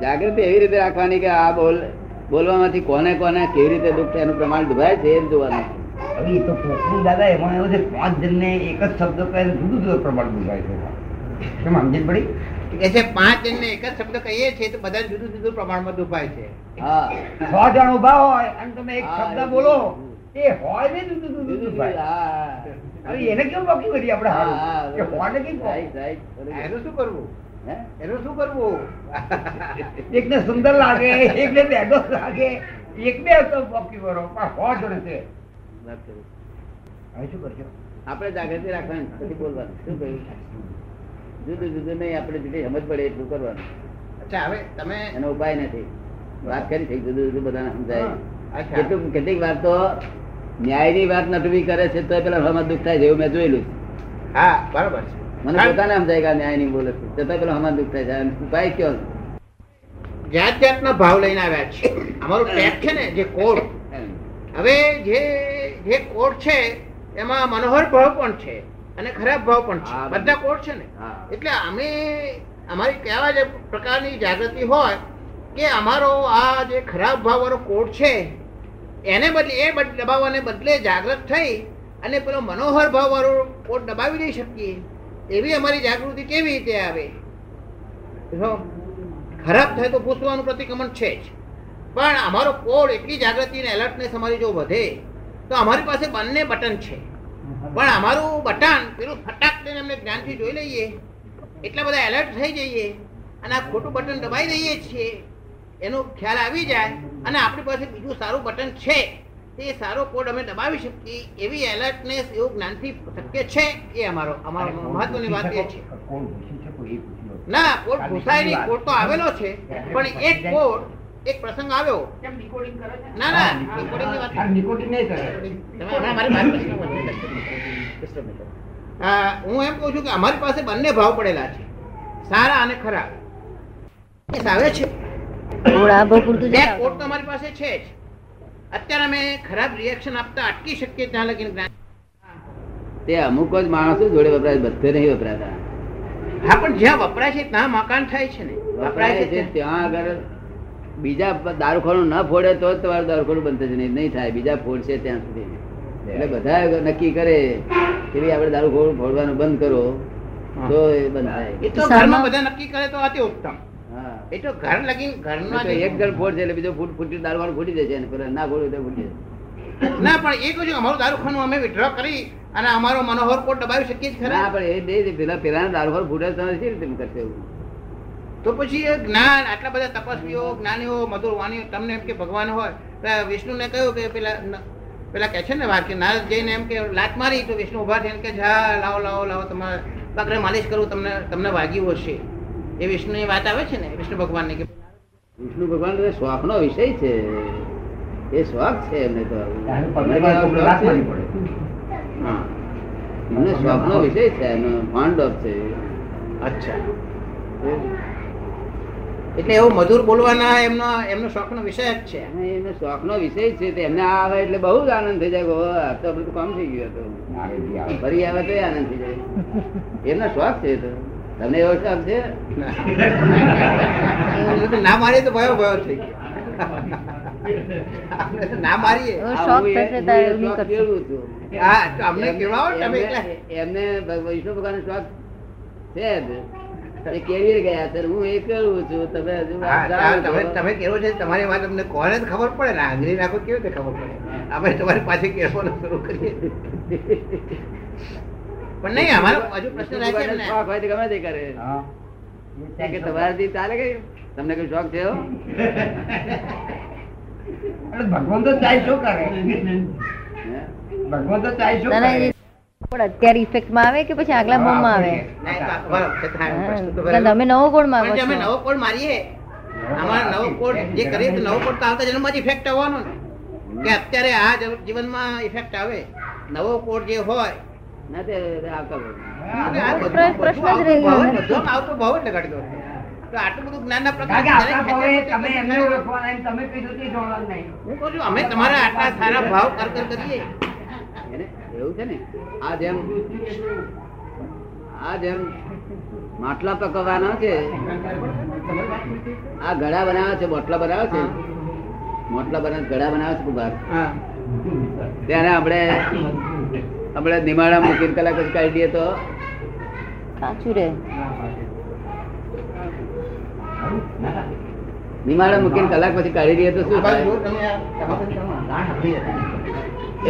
જાગૃતિ એવી રીતે રાખવાની કે આ બોલ બોલવામાંથી કોને કોને કેવી રીતે દુઃખ થાય એનું પ્રમાણ દુભાય છે એમ જોવાનું હવે તો કોકનું દાદા એમાં એવું છે પાંચ જણને એક જ શબ્દ કહે જુદું જુદું પ્રમાણ બોલાય છે કેમ સમજી પડી કે છે પાંચ જણને એક જ શબ્દ કહીએ છીએ તો બધા જુદું જુદું પ્રમાણમાં દુભાય છે હા છ જણ ઊભા હોય અને તમે એક શબ્દ બોલો એ હોય ને જુદું જુદું જુદું જુદું, હા. એને કેવું બાકી કરીએ આપણે હા, હારું? કે હોય ને કેમ right, right, બરોબર. એનું શું કરવું? એનું શું કરવું? એકને સુંદર લાગે એકને બેગો લાગે એકને તો બાકી ભરો પણ હો જણ છે. હવે શું કરશો? આપણે જાગૃતિ રાખવાની પછી બોલવાનું. શું કહ્યું? જુદું જુદું નહીં આપણે જેટલી સમજ પડે એટલું કરવાનું. અચ્છા હવે તમે એનો ઉપાય નથી. વાત કરી છે જુદું જુદું બધાને સમજાય. કેટલું કેટલીક વાર તો ન્યાયની વાત નટવી કરે છે તો પેલા હવામાં દુઃખ થાય છે એવું મેં જોયેલું. હા બરાબર છે. મને પોતાને સમજાય કે ન્યાય નહીં બોલે છે. છતાં પેલો હમણાં દુઃખ થાય છે. ઉપાય કયો જાત જાતના ભાવ લઈને આવ્યા છે. અમારું ટેગ છે ને જે કોડ. હવે જે જે કોડ છે એમાં મનોહર ભાવ પણ છે અને ખરાબ ભાવ પણ છે. બધા કોડ છે ને. એટલે અમે અમારી કેવા જે પ્રકારની જાગૃતિ હોય કે અમારો આ જે ખરાબ ભાવવાળો કોડ છે એને બદલે એ દબાવવાને બદલે જાગૃત થઈ અને પેલો મનોહર ભાવવાળો કોડ દબાવી દઈ શકીએ. એવી અમારી જાગૃતિ કેવી રીતે આવે? ખરાબ થાય તો પૂછવાનું પ્રતિક્રમણ છે જ. પણ અમારો કોડ એટલી જાગૃતિ અને એલર્ટનેસ અમારી જો વધે, તો અમારી પાસે બંને બટન છે. પણ અમારું બટન પેલું ફટાક લઈને અમને જ્ઞાનથી જોઈ લઈએ. એટલા બધા એલર્ટ થઈ જઈએ અને આ ખોટું બટન દબાઈ દઈએ છીએ. એનો ખ્યાલ આવી જાય અને આપણી પાસે બીજું સારું બટન છે. તે સારો કોડ અમે દબાવી શકીએ એવી એલર્ટનેસ એવું જ્ઞાનથી શક્ય છે? એ અમારો અમારો મહત્વની વાત એ છે. ના કોડ ઘુસાય નહીં કોડ તો આવેલો છે પણ એક કોડ એક પ્રસંગ આવ્યો. ના ના વાત હું એમ કહું છું કે અમારી પાસે બંને ભાવ પડેલા છે. સારા અને ખરાબ. આવે છે. બે કોડ તો અમારી પાસે છે જ. અત્યારે અમે ખરાબ રિએક્શન આપતા અટકી શકીએ ત્યાં લગીને તે અમુક જ માણસો જોડે વપરાય બધે નહીં વપરાતા. હા પણ જ્યાં વપરાય છે ત્યાં મકાન થાય છે ને. વપરાય છે ત્યાં. આગળ બીજા દારૂખાનું ન ફોડે તો જ તમારું દારૂખાનું બંધ થશે નહીં નહીં થાય. બીજા ફોડશે ત્યાં સુધી. એટલે બધા નક્કી કરે કે ભાઈ આપણે દારૂખોરું ફોડવાનું બંધ કરો તો એ બંધ થાય. એ તો ઘરમાં બધા નક્કી કરે તો અતિ ઉત્તમ. એ તો ઘર લગીન ઘર નહીં તો એક જણ ફોડશે એટલે બીજો ફૂટ ફૂટી દારૂ ફૂટી જશે અને પેલા ના ફોડ્યું તો ફૂટી જશે ના પણ એ કહું છું અમારું દારૂખાનું અમે વિડ્રો કરી અને અમારો મનોહર કોટ દબાવી શકીએ જ ના ખરા પણ એ દે પેલા પેલા દારૂખાનું ફૂટે તમે શી રીતે કરશે એવું. તો પછી એ જ્ઞાન આટલા બધા તપસ્વીઓ જ્ઞાનીઓ મધુર વાણીઓ તમને એમ કે ભગવાન હોય વિષ્ણુને કહ્યું કે પેલા પેલા કહે છે ને વાર કે નારદ જઈને એમ કે લાત મારી તો વિષ્ણુ ઊભા થઈને કે જા લાવો લાવો લાવો તમારે પગરે માલિશ કરું તમને તમને વાગ્યું હશે. એ વિષ્ણુની વાત આવે છે ને વિષ્ણુ ભગવાનની કે વિષ્ણુ ભગવાન શોખનો વિષય છે. એ શોખ છે એમને તો. એમને શોખનો વિષય છે એનો ફોન્ડ ઓફ છે. અચ્છા. એટલે એવું મધુર બોલવાના એમનો એમનો શોખનો વિષય જ છે. એમનો એનો શોખનો વિષય છે. તે એમને આવે એટલે બહુ જ આનંદ થઈ જાય આ તો બધું કામ થઈ ગયું હતું ફરી આવે તો આનંદ થઈ જાય. એમનો શોખ છે તો. તમને એવો શોખ છે? ના. મારીએ તો ભયો ભયો થઈ ગયો. ના મારીએ. અમને કેળવાવો તમે એમને- એકલા. એમને ભગ- વિષ્ણુ ભગવાન શોખ છે એ ગયા છે? હું એ કેળવું છું? તમે હજુ તમે તમે કેવો છે? તમારી વાત અમને કોને જ ખબર પડે ને? આંગળી નાખો કેવી રીતે ખબર પડે? અમે તમારી પાસે કેળવાનું શરૂ કરીએ. પણ નહીં અમારો હજુ પ્રશ્ન રહે છે ને. શોખ હોય તો ગમે તે કરે. હા. કે તમારાથી ચાલે કે તમને કઈ શોખ છે અરે ભગવાન તો ચાય શું કરે? ભગવાન તો ચાય શું ના, ના, કરે? પણ અત્યારે ઇફેક્ટમાં આવે કે પછી આગલા આવે? થાય. તમે નવો કોડ માંગો અમે નવો કોડ મારીએ અમારા નવો કોડ જે કરીએ તો નવો કોડ તો આવતા જન્મમાં જ ઇફેક્ટ આવવાનો ને. કે અત્યારે આ જીવનમાં ઇફેક્ટ આવે. નવો કોડ જે હોય એવું છે ને આ જેમ આ જેમ માટલા પકવવાના છે આ ઘડા બનાવે છે બોટલા બનાવે છે મોટલા બનાવે ઘડા બનાવે છે ત્યારે આપણે આપણે નિમાડા મૂકી કલાક પછી કાઢી દે તો. કાચું રે. નિમાડા મૂકીને કલાક પછી કાઢી દઈએ તો શું થાય.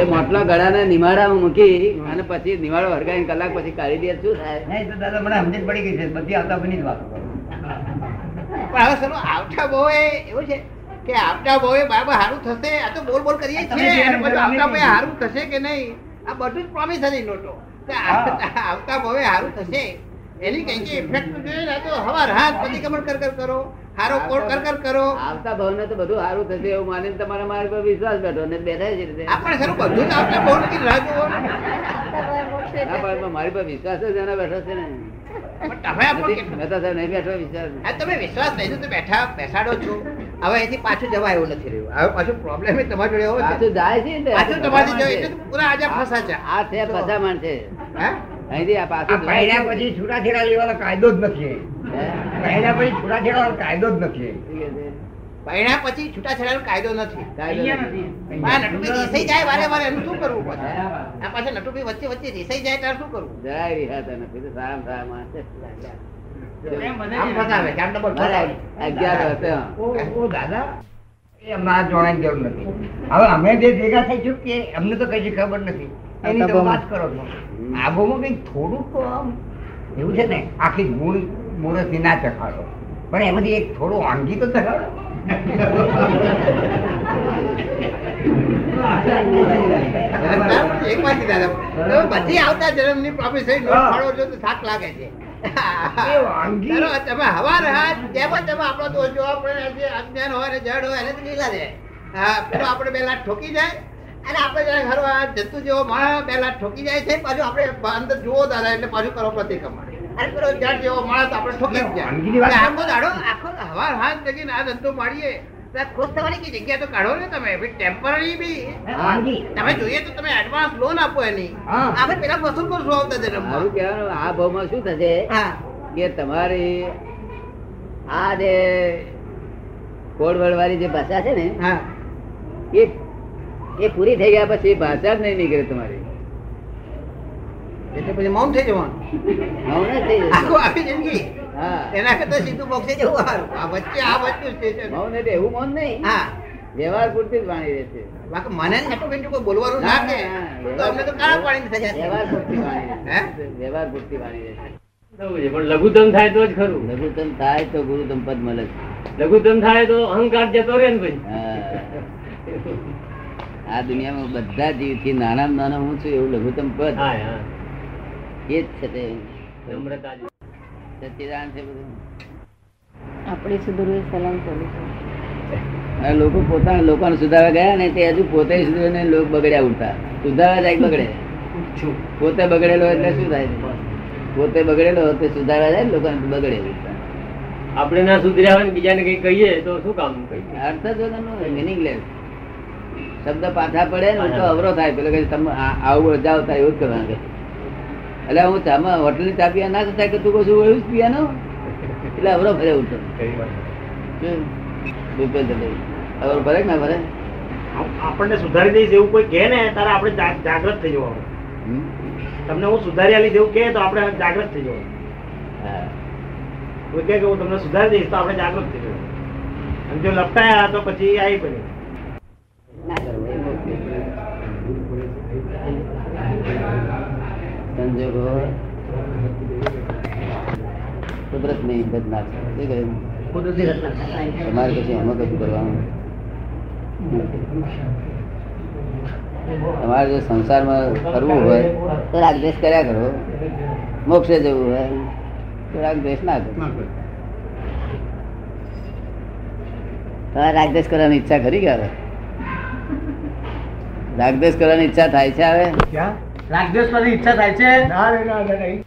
એ મોટલા ગળાને નિમાડામાં મૂકી અને પછી નિમાડો હરગાઈને કલાક પછી કાઢી દઈએ શું થાય? નહીં તો દાદા મને સમજ પડી ગઈ છે. બધી આવતા બની જ વાતો. કરો પણ હવે ચલો આવતા બહુએ એવું છે કે આવતા બહુએ બાબા હારું થશે. આ તો બોલ બોલ કરીએ તમે છીએ. જે આવતા બહુએ સારું હારું થશે કે નહીં? આ બધું જ પ્રોમિસરી નોટો આવતા બહુએ સારું થશે. એની કઈ કઈ ઇફેક્ટ જોઈએ ને તો હવાર હાથ પ્રતિક્રમણ કર કર કરો હારો કોડ કર કર કરો. આવતા ભાવને તો બધું સારું થશે એવું માનીને તમારા મારી પર વિશ્વાસ બેઠો ને બેઠા છે રીતે. આપણે ખરું બધું જ આવતા બહુ નથી રાહ ના મારી પર વિશ્વાસ જ એના બેઠો છે ને. તમે આપણે મહેતા સાહેબ નહીં બેઠો વિશ્વાસ. તમે વિશ્વાસ નહીં તો બેઠા બેસાડો છો. હવે અહીંથી પાછું જવાય એવું નથી રહ્યું. હવે પાછું પ્રોબ્લેમ તમારી જોડે હોય પાછું જાય છે ને પાછું તમારી જોડે એટલે પૂરા આજે ફસા છે. આ છે ફસામણ છે હે? અહીંથી આ પાછું પહેર્યા પછી છૂટાછેડા લેવાનો કાયદો જ નથી પહેર્યા પછી છૂટાછેડાનો કાયદો જ નથી? પરણ્યા પછી છૂટાછેડાનો કાયદો નથી. કાયદો અહીંયા નથી. નથી. રીસાઈ જાય વારે વારે એનું શું કરવું પછી આ પાછા નટુભી વચ્ચે વચ્ચે રીસાઈ જાય ત્યારે શું કરવું? જરાય રિહાતા નથી તો સારામાં સારા માણસ હવે અમે જે ભેગા થઈ કે અમને તો કઈ ખબર નથી. એની તો વાત કરો આબોમાં કંઈક થોડું એવું છે ને આખી મૂળ મૂળથી ના ચખાડો. પણ એમાંથી એક થોડું વાનગી તો ચખાડો. પછી વાત દાદા. તમે આવતા જન્મની પ્રોમિસ થઈ છો તો થાક લાગે છે. તમે હવાર હાથ જેમ તમે આપણો દોષ જોવા પડે જે અજ્ઞાન હોય ને જડ હોય એને લીલા જાય હા પેલો આપણે બે લાખ ઠોકી જાય અને આપણે જયારે ખરો આ જેવો માણસ બે લાખ ઠોકી જાય છે પાછું આપણે અંદર જુઓ દાદા એટલે પાછું કરો પ્રતિક્રમણ. અને પેલો જડ જેવો માણસ આપણે ઠોકી જ જાય. આખો દાડો આખો હવાર હાથ જગીને આ ધંધો આ ખુશ થવાની કઈ જગ્યા તો કાઢો ને તમે. ટેમ્પરરી બી તમે જોઈએ તો તમે એડવાન્સ લોન આપો એની. આપણે પેલા વસૂલ કરશું આવતા મારું જન્મમાં કહેવાનું આ ભાવમાં શું થશે કે તમારી આ જે કોડવડ વાળી જે ભાષા છે ને હા. એ એ પૂરી થઈ ગયા પછી ભાષા જ નહીં નીકળે તમારી. એટલે પછી મૌન થઈ જવાનું. મૌન થઈ. આખું આખી જિંદગી. હા. એના કરતા સીધું મોક્ષે જવું સારું. આ વચ્ચે આ વચ્ચે સ્ટેશન મૌન એટલે એવું મૌન નહીં. હા. વ્યવહાર પૂરતી જ વાણી રહેશે. બાકી મને નટુ કોઈ બોલવાનું ના કે. તો અમને તો કાળા પાણી થઈ વ્યવહાર પૂરતી વાણી હે? વ્યવહાર પૂરતી વાણી રહેશે. પણ લઘુત્તમ થાય તો જ ખરું. લઘુત્તમ થાય તો ગુરુત્તમ પદ મળે લઘુત્તમ થાય તો અહંકાર જતો રહે ને ભાઈ આ દુનિયામાં બધા જીવથી નાના નાના હું છું એવું લઘુત્તમ પદ. હા હા. એ જ છે તે. નમ્રતા સચ્ચિદાનંદ છે બધું. આપણે સુધરવું સલામ કરું છું. લોકો પોતાના લોકોને સુધારવા ગયા ને તે હજુ પોતે સુધરે લોકો બગડ્યા ઉઠતા સુધારવા જાય બગડે? પોતે બગડેલો એટલે શું થાય? પોતે બગડેલો તે સુધારવા જાય લોકો લોકોને બગડે આપણે ના સુધર્યા હોય ને બીજાને કઈ કહીએ તો શું કામ કહીએ? અર્થ જ મિનિંગલેસ શબ્દ પાછા પડે ને તો અવરો થાય પેલો કે તમે આવું જાવ થાય એવું જ કરવાનું એટલે હું ચામાં હોટલની ચા પીવા ના થાય કે તું કશું એવું જ પીવાનો? એટલે અવરો ભરે ઉઠો શું? ભૂપેન્દ્રભાઈ અવરો ભરે કે ના ભરે? આપણને સુધારી દઈશ એવું કોઈ કહે ને તારે આપણે જાગૃત થઈ જવાનું? તમને હું સુધારી આલી જેવું કહે તો આપણે જાગૃત થઈ જવાનું. કોઈ કે હું તમને સુધારી દઈશ તો આપણે જાગૃત થઈ જવાનું. અને જો લપટાયા તો પછી આવી પડે. ના. સંજોગો કુદરતની રચના છે. શું કહ્યું? તમારે પછી એમાં કશું કરવાનું તમારે જો સંસારમાં કરવું હોય તો રાગદ્વેષ કર્યા કરો. મોક્ષે જવું હોય તો રાગદ્વેષ ના કરો. તમારે રાગદ્વેષ કરવાની ઈચ્છા ખરી કે હવે રાગદ્વેષ કરવાની ઈચ્છા થાય છે હવે રાગદેશ ઈચ્છા થાય છે?